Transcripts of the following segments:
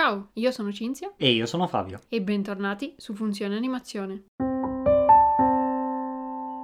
Ciao, io sono Cinzia E io sono Fabio. e bentornati su Funzione Animazione.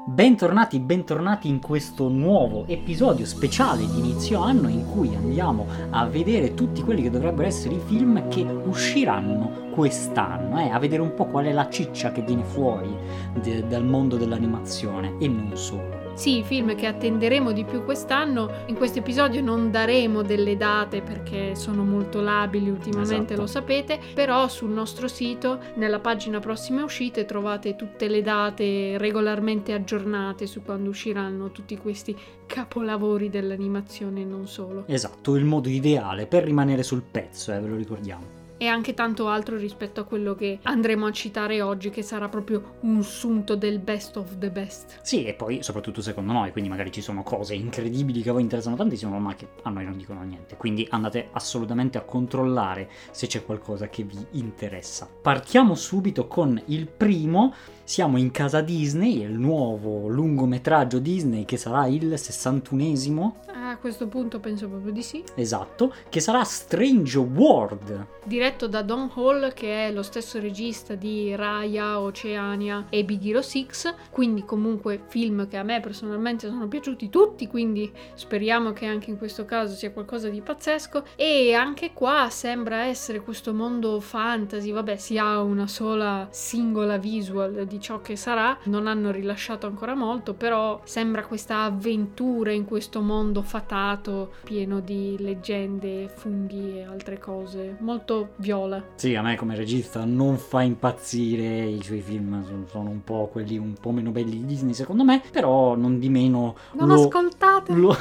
Bentornati, bentornati in questo nuovo episodio speciale di inizio anno in cui andiamo a vedere tutti quelli che dovrebbero essere i film che usciranno quest'anno, eh, a vedere un po' qual è la ciccia che viene fuori de- dal mondo dell'animazione e non solo. Sì, i film che attenderemo di più quest'anno, in questo episodio non daremo delle date perché sono molto labili ultimamente, Esatto. lo sapete, però sul nostro sito, nella pagina prossime uscite, trovate tutte le date regolarmente aggiornate su quando usciranno tutti questi capolavori dell'animazione e non solo. Esatto, il modo ideale per rimanere sul pezzo, eh, ve lo ricordiamo. E anche tanto altro rispetto a quello che andremo a citare oggi, che sarà proprio un sunto del best of the best. Sì, e poi soprattutto secondo noi, quindi magari ci sono cose incredibili che a voi interessano tantissimo, ma che a noi non dicono niente. Quindi andate assolutamente a controllare se c'è qualcosa che vi interessa. Partiamo subito con il primo. Siamo in casa Disney, il nuovo lungometraggio Disney che sarà il 61esimo, A questo punto penso proprio di sì. esatto, che sarà Strange World. Diretto da Don Hall, che è lo stesso regista di Raya, Oceania e Big Hero 6, quindi comunque film che a me personalmente sono piaciuti tutti, quindi speriamo che anche in questo caso sia qualcosa di pazzesco. E anche qua sembra essere questo mondo fantasy, vabbè si ha una sola singola visual di ciò che sarà, non hanno rilasciato ancora molto, però sembra questa avventura in questo mondo fatato, pieno di leggende, funghi e altre cose, molto viola. Sì, a me come regista non fa impazzire, i suoi film sono- sono un po' quelli un po' meno belli di Disney secondo me, però non di meno Non lo, ascoltate! lo,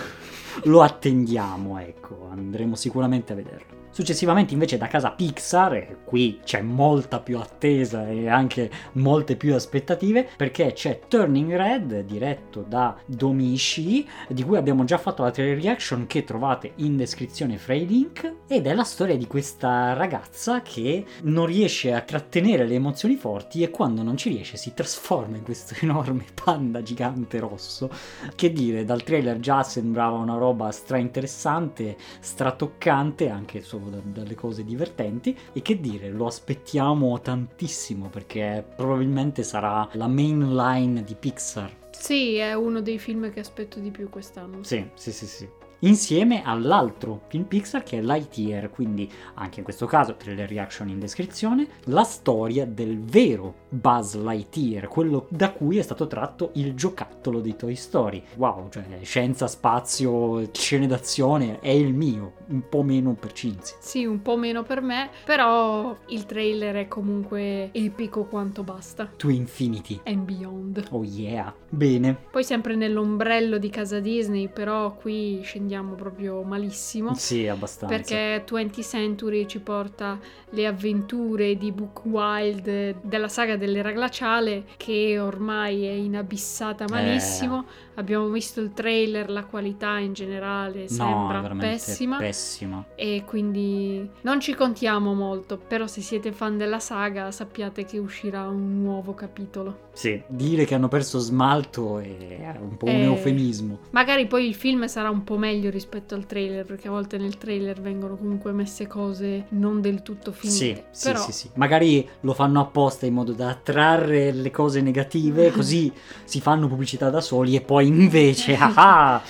lo attendiamo, ecco, andremo sicuramente a vederlo. Successivamente invece da casa Pixar, e qui c'è molta più attesa e anche molte più aspettative, perché c'è Turning Red, diretto da Domi Ishii, di cui abbiamo già fatto la trailer reaction che trovate in descrizione fra i link, ed è la storia di questa ragazza che non riesce a trattenere le emozioni forti e quando non ci riesce si trasforma in questo enorme panda gigante rosso che dire, dal trailer già sembrava una roba stra interessante, stratoccante, anche solo da- dalle cose divertenti. E che dire, lo aspettiamo tantissimo perché probabilmente sarà la main line di Pixar. Sì, è uno dei film che aspetto di più quest'anno. Sì, sì, sì, sì. Insieme all'altro film Pixar che è Lightyear, quindi anche in questo caso trailer reaction in descrizione, la storia del vero Buzz Lightyear, quello da cui è stato tratto il giocattolo di Toy Story. Wow, cioè scienza, spazio, scene d'azione è il mio, un po' meno per Cinzia. Sì, un po' meno per me, però il trailer è comunque epico quanto basta. To Infinity. And beyond. Oh yeah. Bene. Poi sempre nell'ombrello di casa Disney, però qui scendiamo proprio malissimo. Sì, abbastanza. Perché 20th Century ci porta le avventure di Book Wild della saga dell'era glaciale che ormai è inabissata malissimo. Abbiamo visto il trailer, la qualità in generale no, sembra veramente pessima. pessima. e quindi non ci contiamo molto, però se siete fan della saga sappiate che uscirà un nuovo capitolo. Sì, dire che hanno perso smalto è un po' un Eh, eufemismo. Magari poi il film sarà un po' meglio rispetto al trailer, perché a volte nel trailer vengono comunque messe cose non del tutto Sì, finite. sì, però sì, sì. Magari lo fanno apposta in modo da attrarre le cose negative, così si fanno pubblicità da soli e poi invece, ah ah,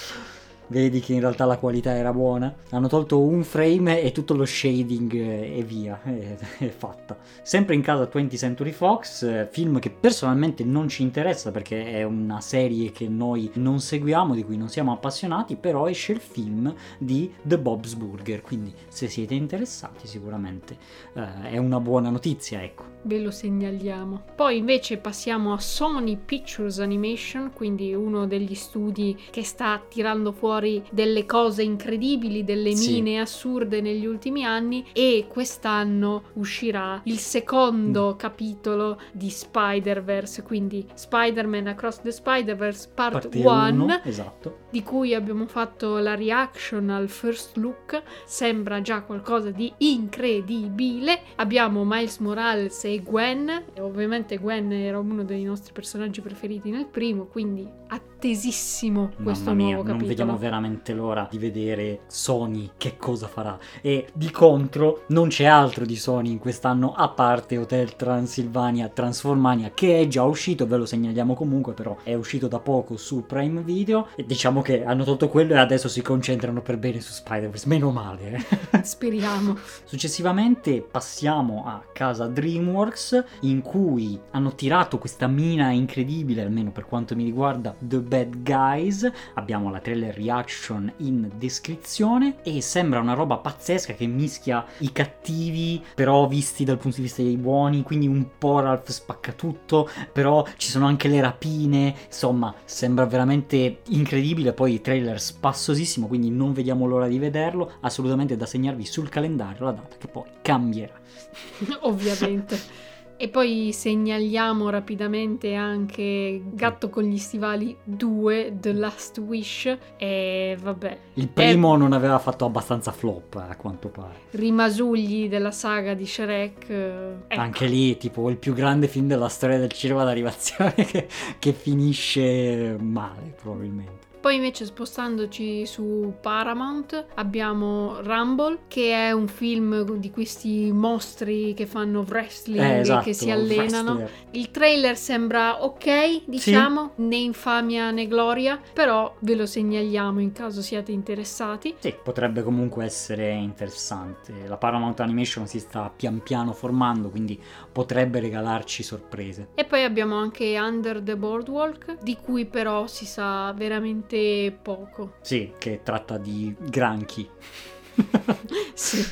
vedi che in realtà la qualità era buona. Hanno tolto un frame e tutto lo shading eh, e via, è, è fatta. Sempre in casa 20th Century Fox, eh, film che personalmente non ci interessa perché è una serie che noi non seguiamo, di cui non siamo appassionati, però esce il film di The Bob's Burger, quindi se siete interessati sicuramente eh, è una buona notizia, ecco. ve lo segnaliamo. Poi invece passiamo a Sony Pictures Animation, quindi uno degli studi che sta tirando fuori delle cose incredibili, delle Sì. mine assurde negli ultimi anni e quest'anno uscirà il secondo capitolo di Spider-Verse, quindi Spider-Man Across the Spider-Verse Part Parte 1 uno, esatto. di cui abbiamo fatto la reaction al first look, sembra già qualcosa di incredibile. Abbiamo Miles Morales e Gwen, e ovviamente Gwen era uno dei nostri personaggi preferiti nel primo, quindi attesissimo questo Mamma mia, non vediamo veramente l'ora di vedere Sony che cosa farà. E di contro non c'è altro di Sony in quest'anno a parte Hotel Transilvania Transformania che è già uscito, ve lo segnaliamo comunque, però è uscito da poco su Prime Video e diciamo che hanno tolto quello e adesso si concentrano per bene su Spider-Verse, meno male. eh. Speriamo. Successivamente passiamo a casa DreamWorks in cui hanno tirato questa mina incredibile, almeno per quanto mi riguarda, The Bad Guys. Abbiamo la trailer reaction in descrizione e sembra una roba pazzesca che mischia i cattivi però visti dal punto di vista dei buoni, quindi un po' Ralph spaccatutto, però ci sono anche le rapine, insomma sembra veramente incredibile, poi trailer spassosissimo, quindi non vediamo l'ora di vederlo, assolutamente da segnarvi sul calendario la data che poi cambierà. Ovviamente. E poi segnaliamo rapidamente anche Gatto con gli stivali 2, The Last Wish. E vabbè, Il primo non aveva fatto abbastanza flop a quanto pare. rimasugli della saga di Shrek. eh, ecco. Anche lì, tipo, il più grande film della storia del cinema d'animazione che, che finisce male, probabilmente. Poi invece spostandoci su Paramount abbiamo Rumble che è un film di questi mostri che fanno wrestling Eh, esatto, e che si allenano. wrestler. Il trailer sembra ok, diciamo, né infamia né gloria, però ve lo segnaliamo in caso siate interessati. Sì, potrebbe comunque essere interessante. La Paramount Animation si sta pian piano formando, quindi potrebbe regalarci sorprese. E poi abbiamo anche Under the Boardwalk, di cui però si sa veramente poco. Sì, che tratta di granchi. Sì.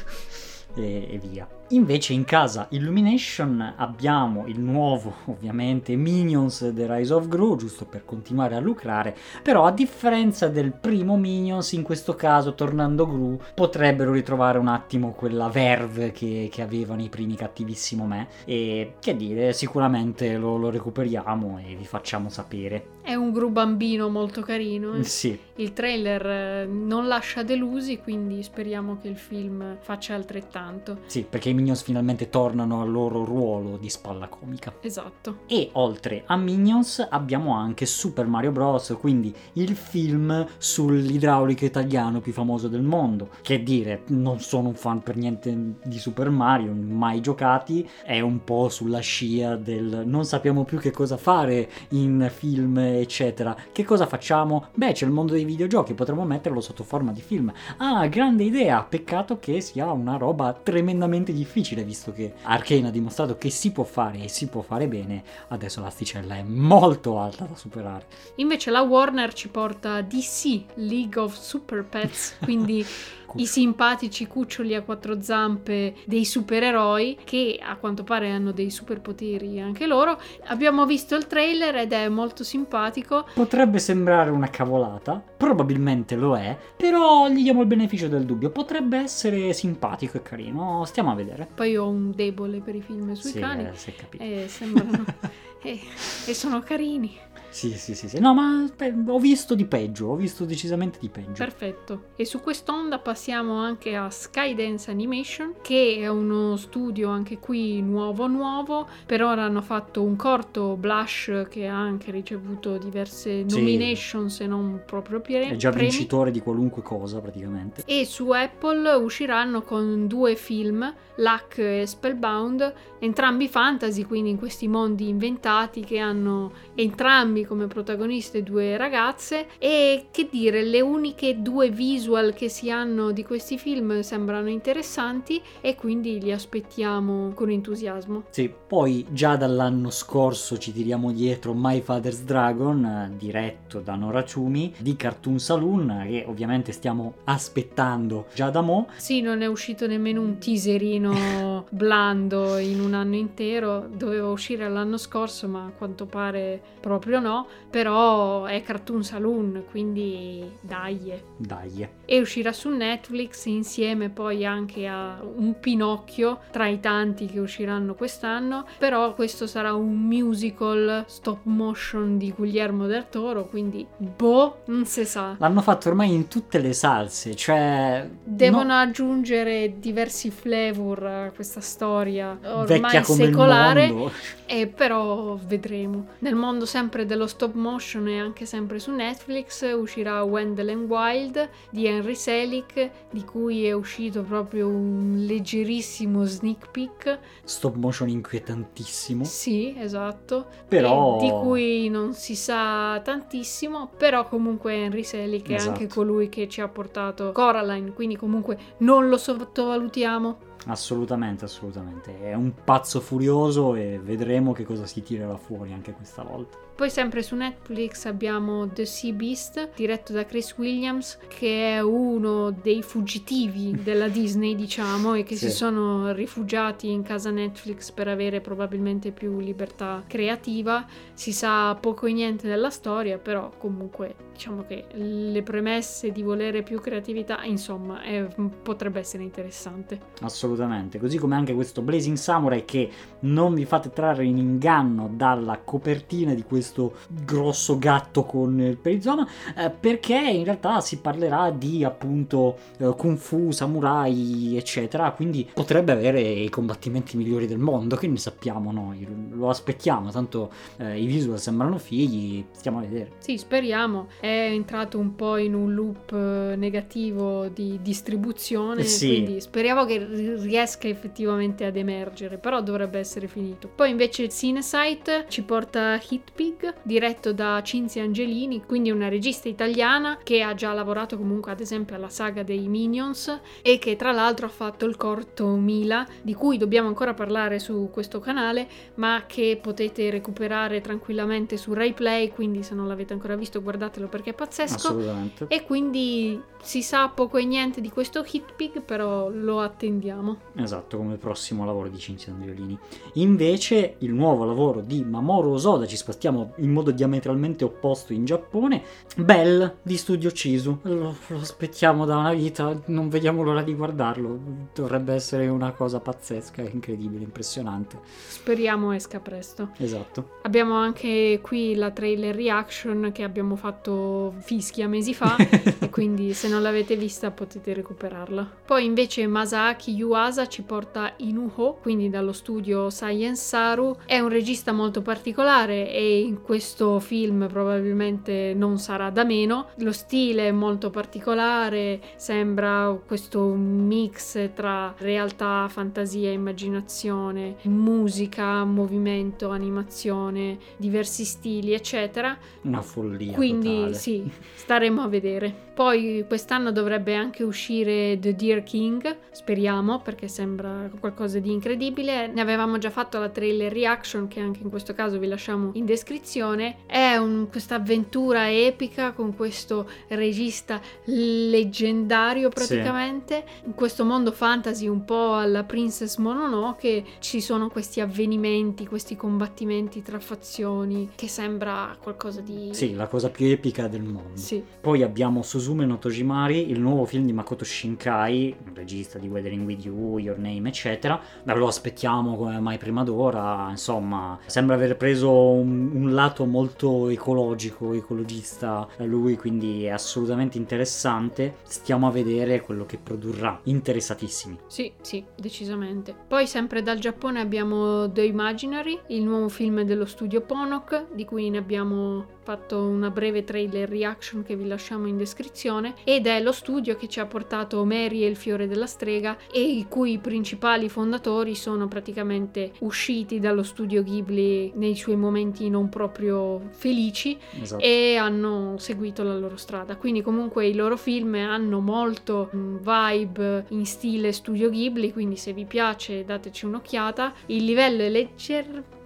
e, e via. Invece in casa Illumination abbiamo il nuovo, ovviamente, Minions The Rise of Gru, giusto per continuare a lucrare, però a differenza del primo Minions, in questo caso tornando Gru, potrebbero ritrovare un attimo quella verve che, che avevano i primi cattivissimo me e che dire, sicuramente lo, lo recuperiamo e vi facciamo sapere. È un gru bambino molto carino. eh. Sì, Il trailer eh, non lascia delusi, quindi speriamo che il film faccia altrettanto. sì, perché i Minions finalmente tornano al loro ruolo di spalla comica. Esatto. E oltre a Minions abbiamo anche Super Mario Bros., quindi il film sull'idraulico italiano più famoso del mondo. Che dire, non sono un fan per niente di Super Mario, mai giocati, è un po' sulla scia del non sappiamo più che cosa fare in film, eccetera. Che cosa facciamo? Beh, c'è il mondo dei videogiochi, potremmo metterlo sotto forma di film. Ah, grande idea, peccato che sia una roba tremendamente difficile, visto che Arkane ha dimostrato che si può fare e si può fare bene, adesso l'asticella è molto alta da superare. Invece la Warner ci porta DC, League of Super Pets, quindi i simpatici cuccioli a quattro zampe dei supereroi che a quanto pare hanno dei superpoteri anche loro. Abbiamo visto il trailer ed è molto simpatico. Potrebbe sembrare una cavolata, probabilmente lo è, però gli diamo il beneficio del dubbio, potrebbe essere simpatico e carino, stiamo a vedere. Poi ho un debole per i film sui Sì, cani eh, si è capito. e sembrano e, e sono carini. Sì, sì, sì, sì. No, ma ho visto di peggio, ho visto decisamente di peggio. Perfetto. E su quest'onda passiamo anche a Skydance Animation, che è uno studio anche qui nuovo nuovo. Per ora hanno fatto un corto Blush che ha anche ricevuto diverse Sì. nomination, se non proprio pre- È già premi. vincitore di qualunque cosa praticamente. E su Apple usciranno con due film, Luck e Spellbound, entrambi fantasy, quindi in questi mondi inventati che hanno entrambi come protagoniste due ragazze. E che dire, le uniche due visual che si hanno di questi film sembrano interessanti e quindi li aspettiamo con entusiasmo. Sì, poi già dall'anno scorso ci tiriamo dietro My Father's Dragon, diretto da Nora Ciumi, di Cartoon Saloon, che ovviamente stiamo aspettando già da mo'. Sì, non è uscito nemmeno un teaserino blando in un anno intero, doveva uscire l'anno scorso, ma a quanto pare proprio no, però è Cartoon Saloon, quindi dai. Dai. E uscirà su Netflix insieme poi anche a un Pinocchio tra i tanti che usciranno quest'anno, però questo sarà un musical stop motion di Guglielmo del Toro, quindi boh, non si sa. L'hanno fatto ormai in tutte le salse, cioè... Devono no- aggiungere diversi flavor a questa storia ormai secolare. E però vedremo. Nel mondo sempre dello stop motion e anche sempre su Netflix uscirà Wendell and Wild di Henry Selick, di cui è uscito proprio un leggerissimo sneak peek. Stop motion inquietantissimo. Sì, esatto. Però- E di cui non si sa tantissimo, però comunque Henry Selick è Esatto. anche colui che ci ha portato Coraline, quindi comunque non lo sottovalutiamo. Assolutamente, assolutamente. È un pazzo furioso e vedremo che cosa si tirerà fuori anche questa volta. Poi sempre su Netflix abbiamo The Sea Beast, diretto da Chris Williams, che è uno dei fuggitivi della Disney, diciamo, e che Sì. si sono rifugiati in casa Netflix per avere probabilmente più libertà creativa. Si sa poco e niente della storia, però comunque diciamo che le premesse di volere più creatività, insomma, è- potrebbe essere interessante. Assolutamente. Così come anche questo Blazing Samurai che non vi fate trarre in inganno dalla copertina di questo grosso gatto con il perizoma, eh, perché in realtà si parlerà di appunto eh, kung fu, samurai, eccetera. Quindi potrebbe avere i combattimenti migliori del mondo, che ne sappiamo noi. Lo aspettiamo, tanto eh, i visual sembrano fighi, stiamo a vedere. Sì, speriamo. È entrato un po' in un loop eh, negativo di distribuzione, Sì. quindi speriamo che ri- riesca effettivamente ad emergere, però dovrebbe essere finito. Poi invece il Cinesite ci porta Hit Pig, diretto da Cinzia Angelini, quindi una regista italiana che ha già lavorato comunque ad esempio alla saga dei Minions e che tra l'altro ha fatto il corto Mila, di cui dobbiamo ancora parlare su questo canale, ma che potete recuperare tranquillamente su RaiPlay, quindi se non l'avete ancora visto guardatelo perché è pazzesco. Assolutamente. E quindi si sa poco e niente di questo Hit Pig, però lo attendiamo. Esatto, come prossimo lavoro di Cinzia Andriolini. Invece, il nuovo lavoro di Mamoru Osoda, ci spostiamo in modo diametralmente opposto in Giappone, Bell di Studio Chisu. Lo, lo aspettiamo da una vita, non vediamo l'ora di guardarlo. Dovrebbe essere una cosa pazzesca, incredibile, impressionante. Speriamo esca presto. Esatto. Abbiamo anche qui la trailer reaction che abbiamo fatto fischia mesi fa e quindi se non l'avete vista potete recuperarla. Poi invece Masaaki Yuasa ci porta Inuho, quindi dallo studio Science Saru. È un regista molto particolare e in questo film probabilmente non sarà da meno. Lo stile è molto particolare, sembra questo mix tra realtà, fantasia, immaginazione, musica, movimento, animazione, diversi stili, eccetera. Una follia. Quindi totale. sì, staremo a vedere. Poi quest'anno dovrebbe anche uscire The Deer King, speriamo, perché sembra qualcosa di incredibile. Ne avevamo già fatto la trailer reaction, che anche in questo caso vi lasciamo in descrizione. È un- questa avventura epica con questo regista leggendario praticamente. In questo mondo fantasy un po' alla Princess Mononoke ci sono questi avvenimenti, questi combattimenti tra fazioni, che sembra qualcosa di... Sì, la cosa più epica del mondo. Sì. Poi abbiamo Suzume no Tojimari, il nuovo film di Makoto Shinkai, un regista di Weathering With You, Your Name, eccetera. Ma lo aspettiamo come mai prima d'ora, insomma, sembra aver preso un, un lato molto ecologico, ecologista lui, quindi è assolutamente interessante. Stiamo a vedere quello che produrrà. Interessatissimi. Sì, sì, decisamente. Poi sempre dal Giappone abbiamo The Imaginary, il nuovo film dello studio Ponok, di cui ne abbiamo fatto una breve trailer reaction che vi lasciamo in descrizione, ed è lo studio che ci ha portato Mary e il fiore della strega e i cui principali fondatori sono praticamente usciti dallo studio Ghibli nei suoi momenti non proprio felici Esatto. e hanno seguito la loro strada. Quindi comunque i loro film hanno molto mm, vibe in stile studio Ghibli, quindi se vi piace dateci un'occhiata. Il livello è leggermente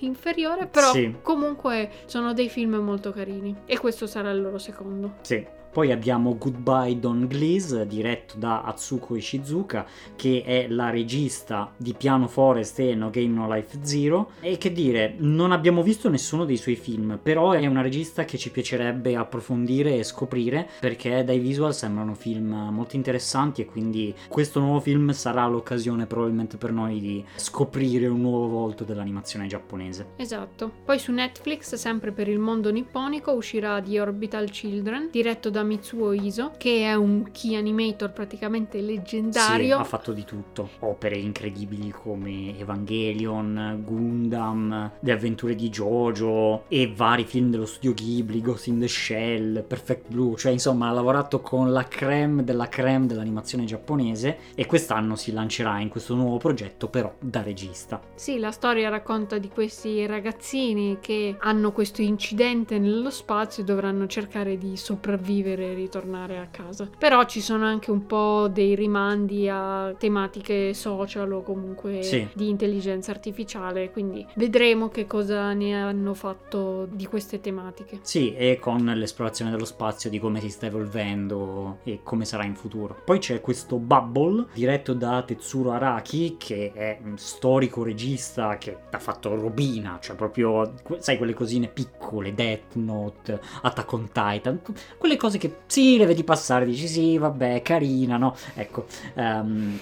inferiore, però Sì. comunque sono dei film molto carini e questo sarà il loro secondo. Sì. Poi abbiamo Goodbye Don Glees, diretto da Atsuko Ishizuka, che è la regista di Piano Forest e No Game No Life Zero. E che dire, non abbiamo visto nessuno dei suoi film, però è una regista che ci piacerebbe approfondire e scoprire perché dai visual sembrano film molto interessanti e quindi questo nuovo film sarà l'occasione probabilmente per noi di scoprire un nuovo volto dell'animazione giapponese. Esatto. Poi su Netflix, sempre per il mondo nipponico, uscirà The Orbital Children, diretto da Mitsuo Iso, che è un key animator praticamente leggendario. Sì, ha fatto di tutto. Opere incredibili come Evangelion, Gundam, Le avventure di Jojo e vari film dello studio Ghibli, Ghost in the Shell, Perfect Blue, cioè insomma ha lavorato con la creme della creme dell'animazione giapponese e quest'anno si lancerà in questo nuovo progetto però da regista. Sì, la storia racconta di questi ragazzini che hanno questo incidente nello spazio e dovranno cercare di sopravvivere e ritornare a casa. Però ci sono anche un po' dei rimandi a tematiche social o comunque Sì. di intelligenza artificiale, quindi vedremo che cosa ne hanno fatto di queste tematiche. Sì, e con l'esplorazione dello spazio, di come si sta evolvendo e come sarà in futuro. Poi c'è questo Bubble, diretto da Tetsuro Araki, che è un storico regista che ha fatto Robina, cioè proprio, sai, quelle cosine piccole, Death Note, Attack on Titan, quelle cose che sì, le vedi passare, dici sì, vabbè, carina, no? Ecco, ehm,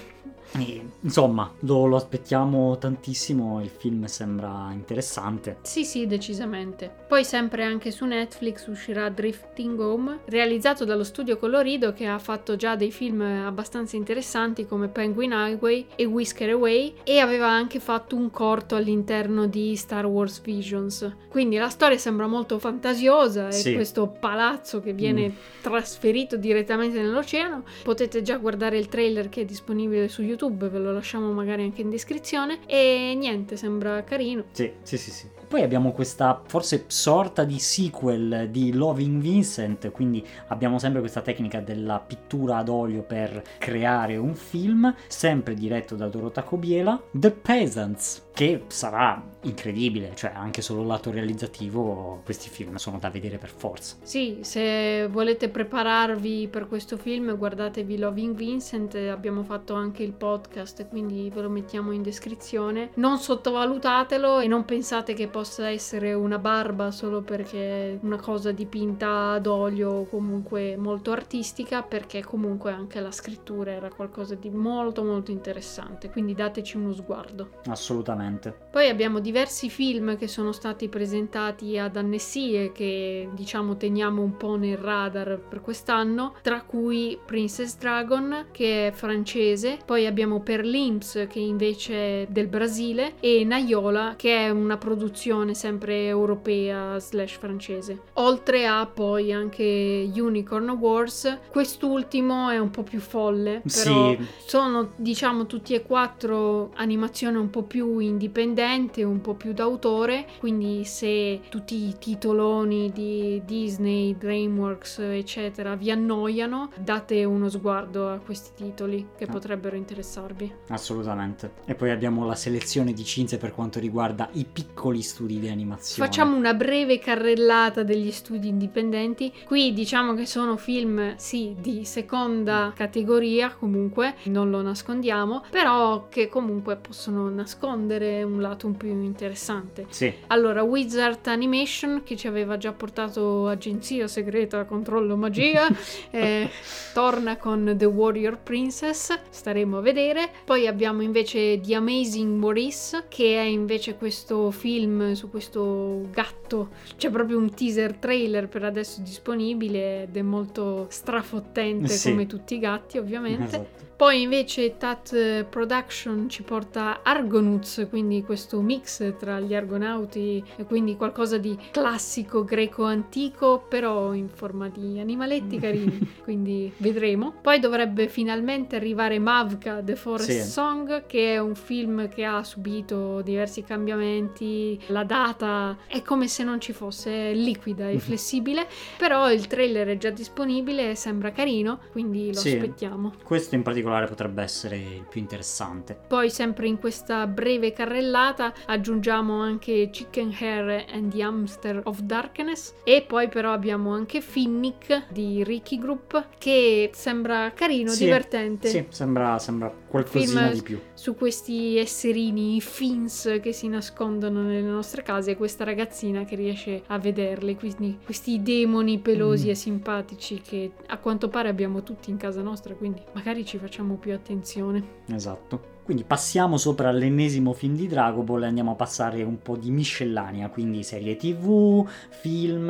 e, insomma, lo, lo aspettiamo tantissimo, il film sembra interessante. Sì, sì, decisamente. Poi sempre anche su Netflix uscirà Drifting Home, realizzato dallo studio Colorido che ha fatto già dei film abbastanza interessanti come Penguin Highway e Whisker Away e aveva anche fatto un corto all'interno di Star Wars Visions. Quindi la storia sembra molto fantasiosa e Sì. questo palazzo che viene Mm. trasferito direttamente nell'oceano. Potete già guardare il trailer che è disponibile su YouTube, ve lo lasciamo magari anche in descrizione e niente, sembra carino. Sì, sì, sì, sì. Poi abbiamo questa forse sorta di sequel di Loving Vincent, quindi abbiamo sempre questa tecnica della pittura ad olio per creare un film, sempre diretto da Dorota Cobiela, The Peasants, che sarà incredibile, cioè anche solo lato realizzativo questi film sono da vedere per forza. Sì, se volete prepararvi per questo film guardatevi Loving Vincent, abbiamo fatto anche il podcast, quindi ve lo mettiamo in descrizione. Non sottovalutatelo e non pensate che possa essere una barba solo perché è una cosa dipinta ad olio o comunque molto artistica, perché comunque anche la scrittura era qualcosa di molto molto interessante, quindi dateci uno sguardo. Assolutamente. Poi abbiamo diversi film che sono stati presentati ad Annecy e che diciamo teniamo un po' nel radar per quest'anno, tra cui Princess Dragon che è francese, poi abbiamo Perlimps che invece è del Brasile e Naiola che è una produzione sempre europea slash francese. Oltre a poi anche Unicorn Wars, quest'ultimo è un po' più folle, però Sì, sono diciamo tutti e quattro animazione un po' più indipendente, un po' più d'autore, quindi se tutti i titoloni di Disney, DreamWorks eccetera vi annoiano, date uno sguardo a questi titoli che Ah. potrebbero interessarvi. assolutamente. E poi abbiamo la selezione di cinze per quanto riguarda i piccoli studi di animazione. Facciamo una breve carrellata degli studi indipendenti. Qui diciamo che sono film, sì, di seconda categoria, comunque, non lo nascondiamo, però che comunque possono nascondere un lato un più interessante. Sì, Allora, Wizard Animation, che ci aveva già portato Agenzia Segreta Controllo Magia, eh, torna con The Warrior Princess, staremo a vedere. Poi abbiamo invece The Amazing Maurice, che è invece questo film su questo gatto. C'è proprio un teaser trailer per adesso disponibile ed è molto strafottente Sì. come tutti i gatti, ovviamente. esatto. Poi invece Tat eh, Production ci porta Argonauts, quindi questo mix tra gli argonauti e quindi qualcosa di classico greco antico, però in forma di animaletti carini, quindi vedremo. Poi dovrebbe finalmente arrivare Mavka The Forest Sì. Song, che è un film che ha subito diversi cambiamenti. La data è come se non ci fosse, liquida e Mhm. flessibile, però il trailer è già disponibile e sembra carino, quindi lo Sì. aspettiamo. Questo in particolare potrebbe essere il più interessante. Poi sempre in questa breve carrellata aggiungiamo anche Chicken Hair and the Hamster of Darkness e poi però abbiamo anche Finnick di Ricky Group che sembra carino, Sì, divertente. Sì, sembra, sembra qualcosina Film di più. Su questi esserini fins che si nascondono nelle nostre case e questa ragazzina che riesce a vederli, quindi questi demoni pelosi Mm. e simpatici che a quanto pare abbiamo tutti in casa nostra, quindi magari ci facciamo più attenzione. Esatto. Quindi passiamo sopra l'ennesimo film di Dragon Ball e andiamo a passare un po' di miscellanea, quindi serie tv, film,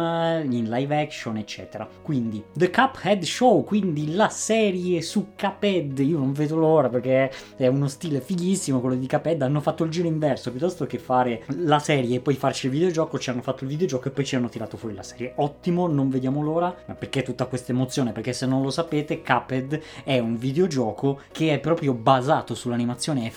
in live action, eccetera. Quindi The Cuphead Show, quindi la serie su Cuphead, io non vedo l'ora perché è uno stile fighissimo quello di Cuphead, hanno fatto il giro inverso, piuttosto che fare la serie e poi farci il videogioco, ci hanno fatto il videogioco e poi ci hanno tirato fuori la serie. Ottimo, non vediamo l'ora, ma perché tutta questa emozione? Perché se non lo sapete, Cuphead è un videogioco che è proprio basato sull'animazione, è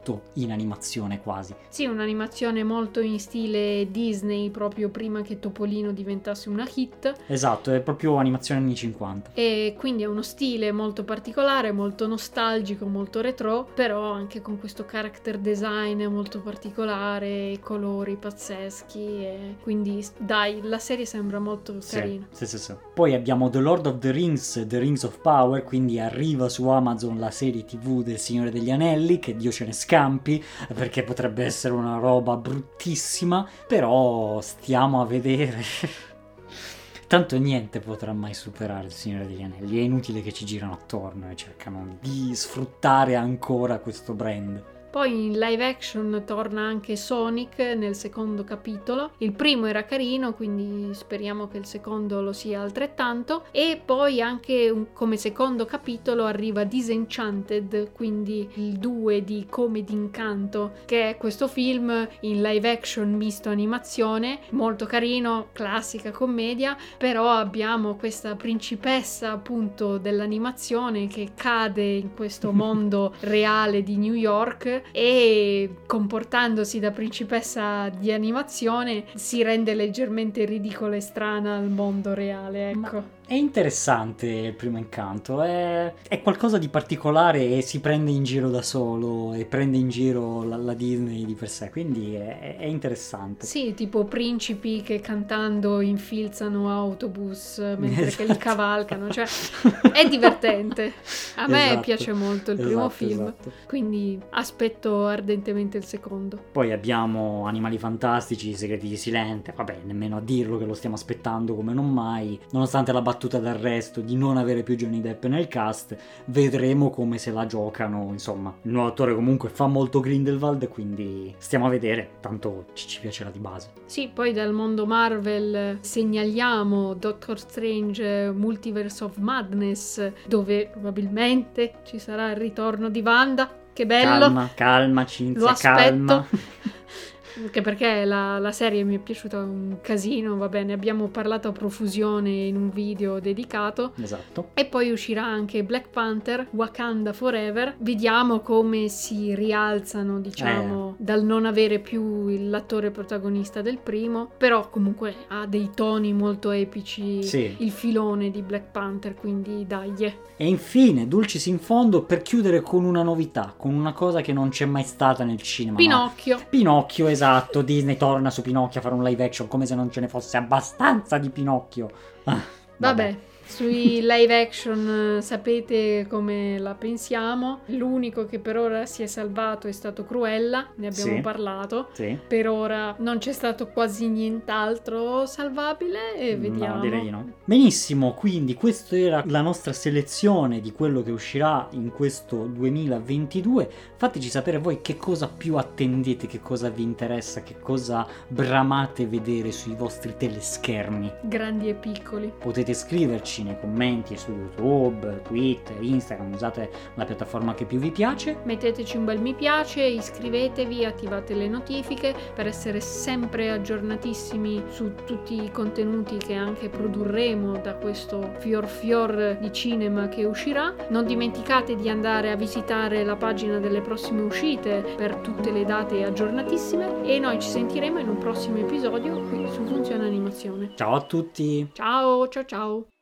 fatto in animazione quasi. Sì, un'animazione molto in stile Disney proprio prima che Topolino diventasse una hit Esatto, è proprio animazione anni 50. e quindi è uno stile molto particolare, molto nostalgico, molto retro, però anche con questo character design molto particolare, colori pazzeschi e quindi dai, la serie sembra molto carina. Sì, sì, sì. Poi abbiamo The Lord of the Rings, The Rings of Power, quindi arriva su Amazon la serie TV del Signore degli Anelli, che Dio ce ne scampi, perché potrebbe essere una roba bruttissima, però stiamo a vedere. Tanto niente potrà mai superare il Signore degli Anelli, è inutile che ci girano attorno e cercano di sfruttare ancora questo brand. Poi in live action torna anche Sonic nel secondo capitolo. Il primo era carino, quindi speriamo che il secondo lo sia altrettanto. E poi anche un- come secondo capitolo arriva Disenchanted, quindi il 2 di Come d'Incanto, che è questo film in live action misto animazione, molto carino, classica commedia, però abbiamo questa principessa appunto dell'animazione che cade in questo mondo reale di New York e comportandosi da principessa di animazione si rende leggermente ridicola e strana al mondo reale, ecco. È interessante il primo incanto, è, è qualcosa di particolare e si prende in giro da solo e prende in giro la, la Disney di per sé, quindi è, è interessante. Sì, tipo principi che cantando infilzano autobus mentre che li Esatto. cavalcano, cioè è divertente. A me Esatto, piace molto il primo esatto, film, esatto. quindi aspetto ardentemente il secondo. Poi abbiamo Animali Fantastici, I Segreti di Silente, vabbè, nemmeno a dirlo che lo stiamo aspettando come non mai, nonostante la battuta d'arresto di non avere più Johnny Depp nel cast, vedremo come se la giocano, insomma. Il nuovo attore comunque fa molto Grindelwald, quindi stiamo a vedere, tanto ci, piacerà di base. Sì, poi dal mondo Marvel segnaliamo Doctor Strange Multiverse of Madness, dove probabilmente ci sarà il ritorno di Wanda. Che bello! Calma, calma, Cinzia, Lo calma. Anche perché la, la serie mi è piaciuta un casino, va bene, abbiamo parlato a profusione in un video dedicato. Esatto. E poi uscirà anche Black Panther, Wakanda Forever. Vediamo come si rialzano, Eh. diciamo, dal non avere più l'attore protagonista del primo. Però comunque ha dei toni molto epici Sì. il filone di Black Panther, quindi dai. E infine, Dulcis in fondo, per chiudere con una novità, con una cosa che non c'è mai stata nel cinema. ma- Pinocchio. Pinocchio, esatto. Disney torna su Pinocchio a fare un live action come se non ce ne fosse abbastanza di Pinocchio. Ah, Vabbè, sui live action eh, sapete come la pensiamo. L'unico che per ora si è salvato è stato Cruella, ne abbiamo Sì. parlato. Sì. Per ora non c'è stato quasi nient'altro salvabile e vediamo. No, direi di no. Benissimo, quindi questa era la nostra selezione di quello che uscirà in questo 2022. Fateci sapere voi che cosa più attendete, che cosa vi interessa, che cosa bramate vedere sui vostri teleschermi. Grandi e piccoli. Potete scriverci scriveteci nei commenti su YouTube, Twitter, Instagram, usate la piattaforma che più vi piace. Metteteci un bel mi piace, iscrivetevi, attivate le notifiche per essere sempre aggiornatissimi su tutti i contenuti che anche produrremo da questo fior fior di cinema che uscirà. Non dimenticate di andare a visitare la pagina delle prossime uscite per tutte le date aggiornatissime e noi ci sentiremo in un prossimo episodio qui su Funzione Animazione. Ciao a tutti! Ciao, ciao ciao!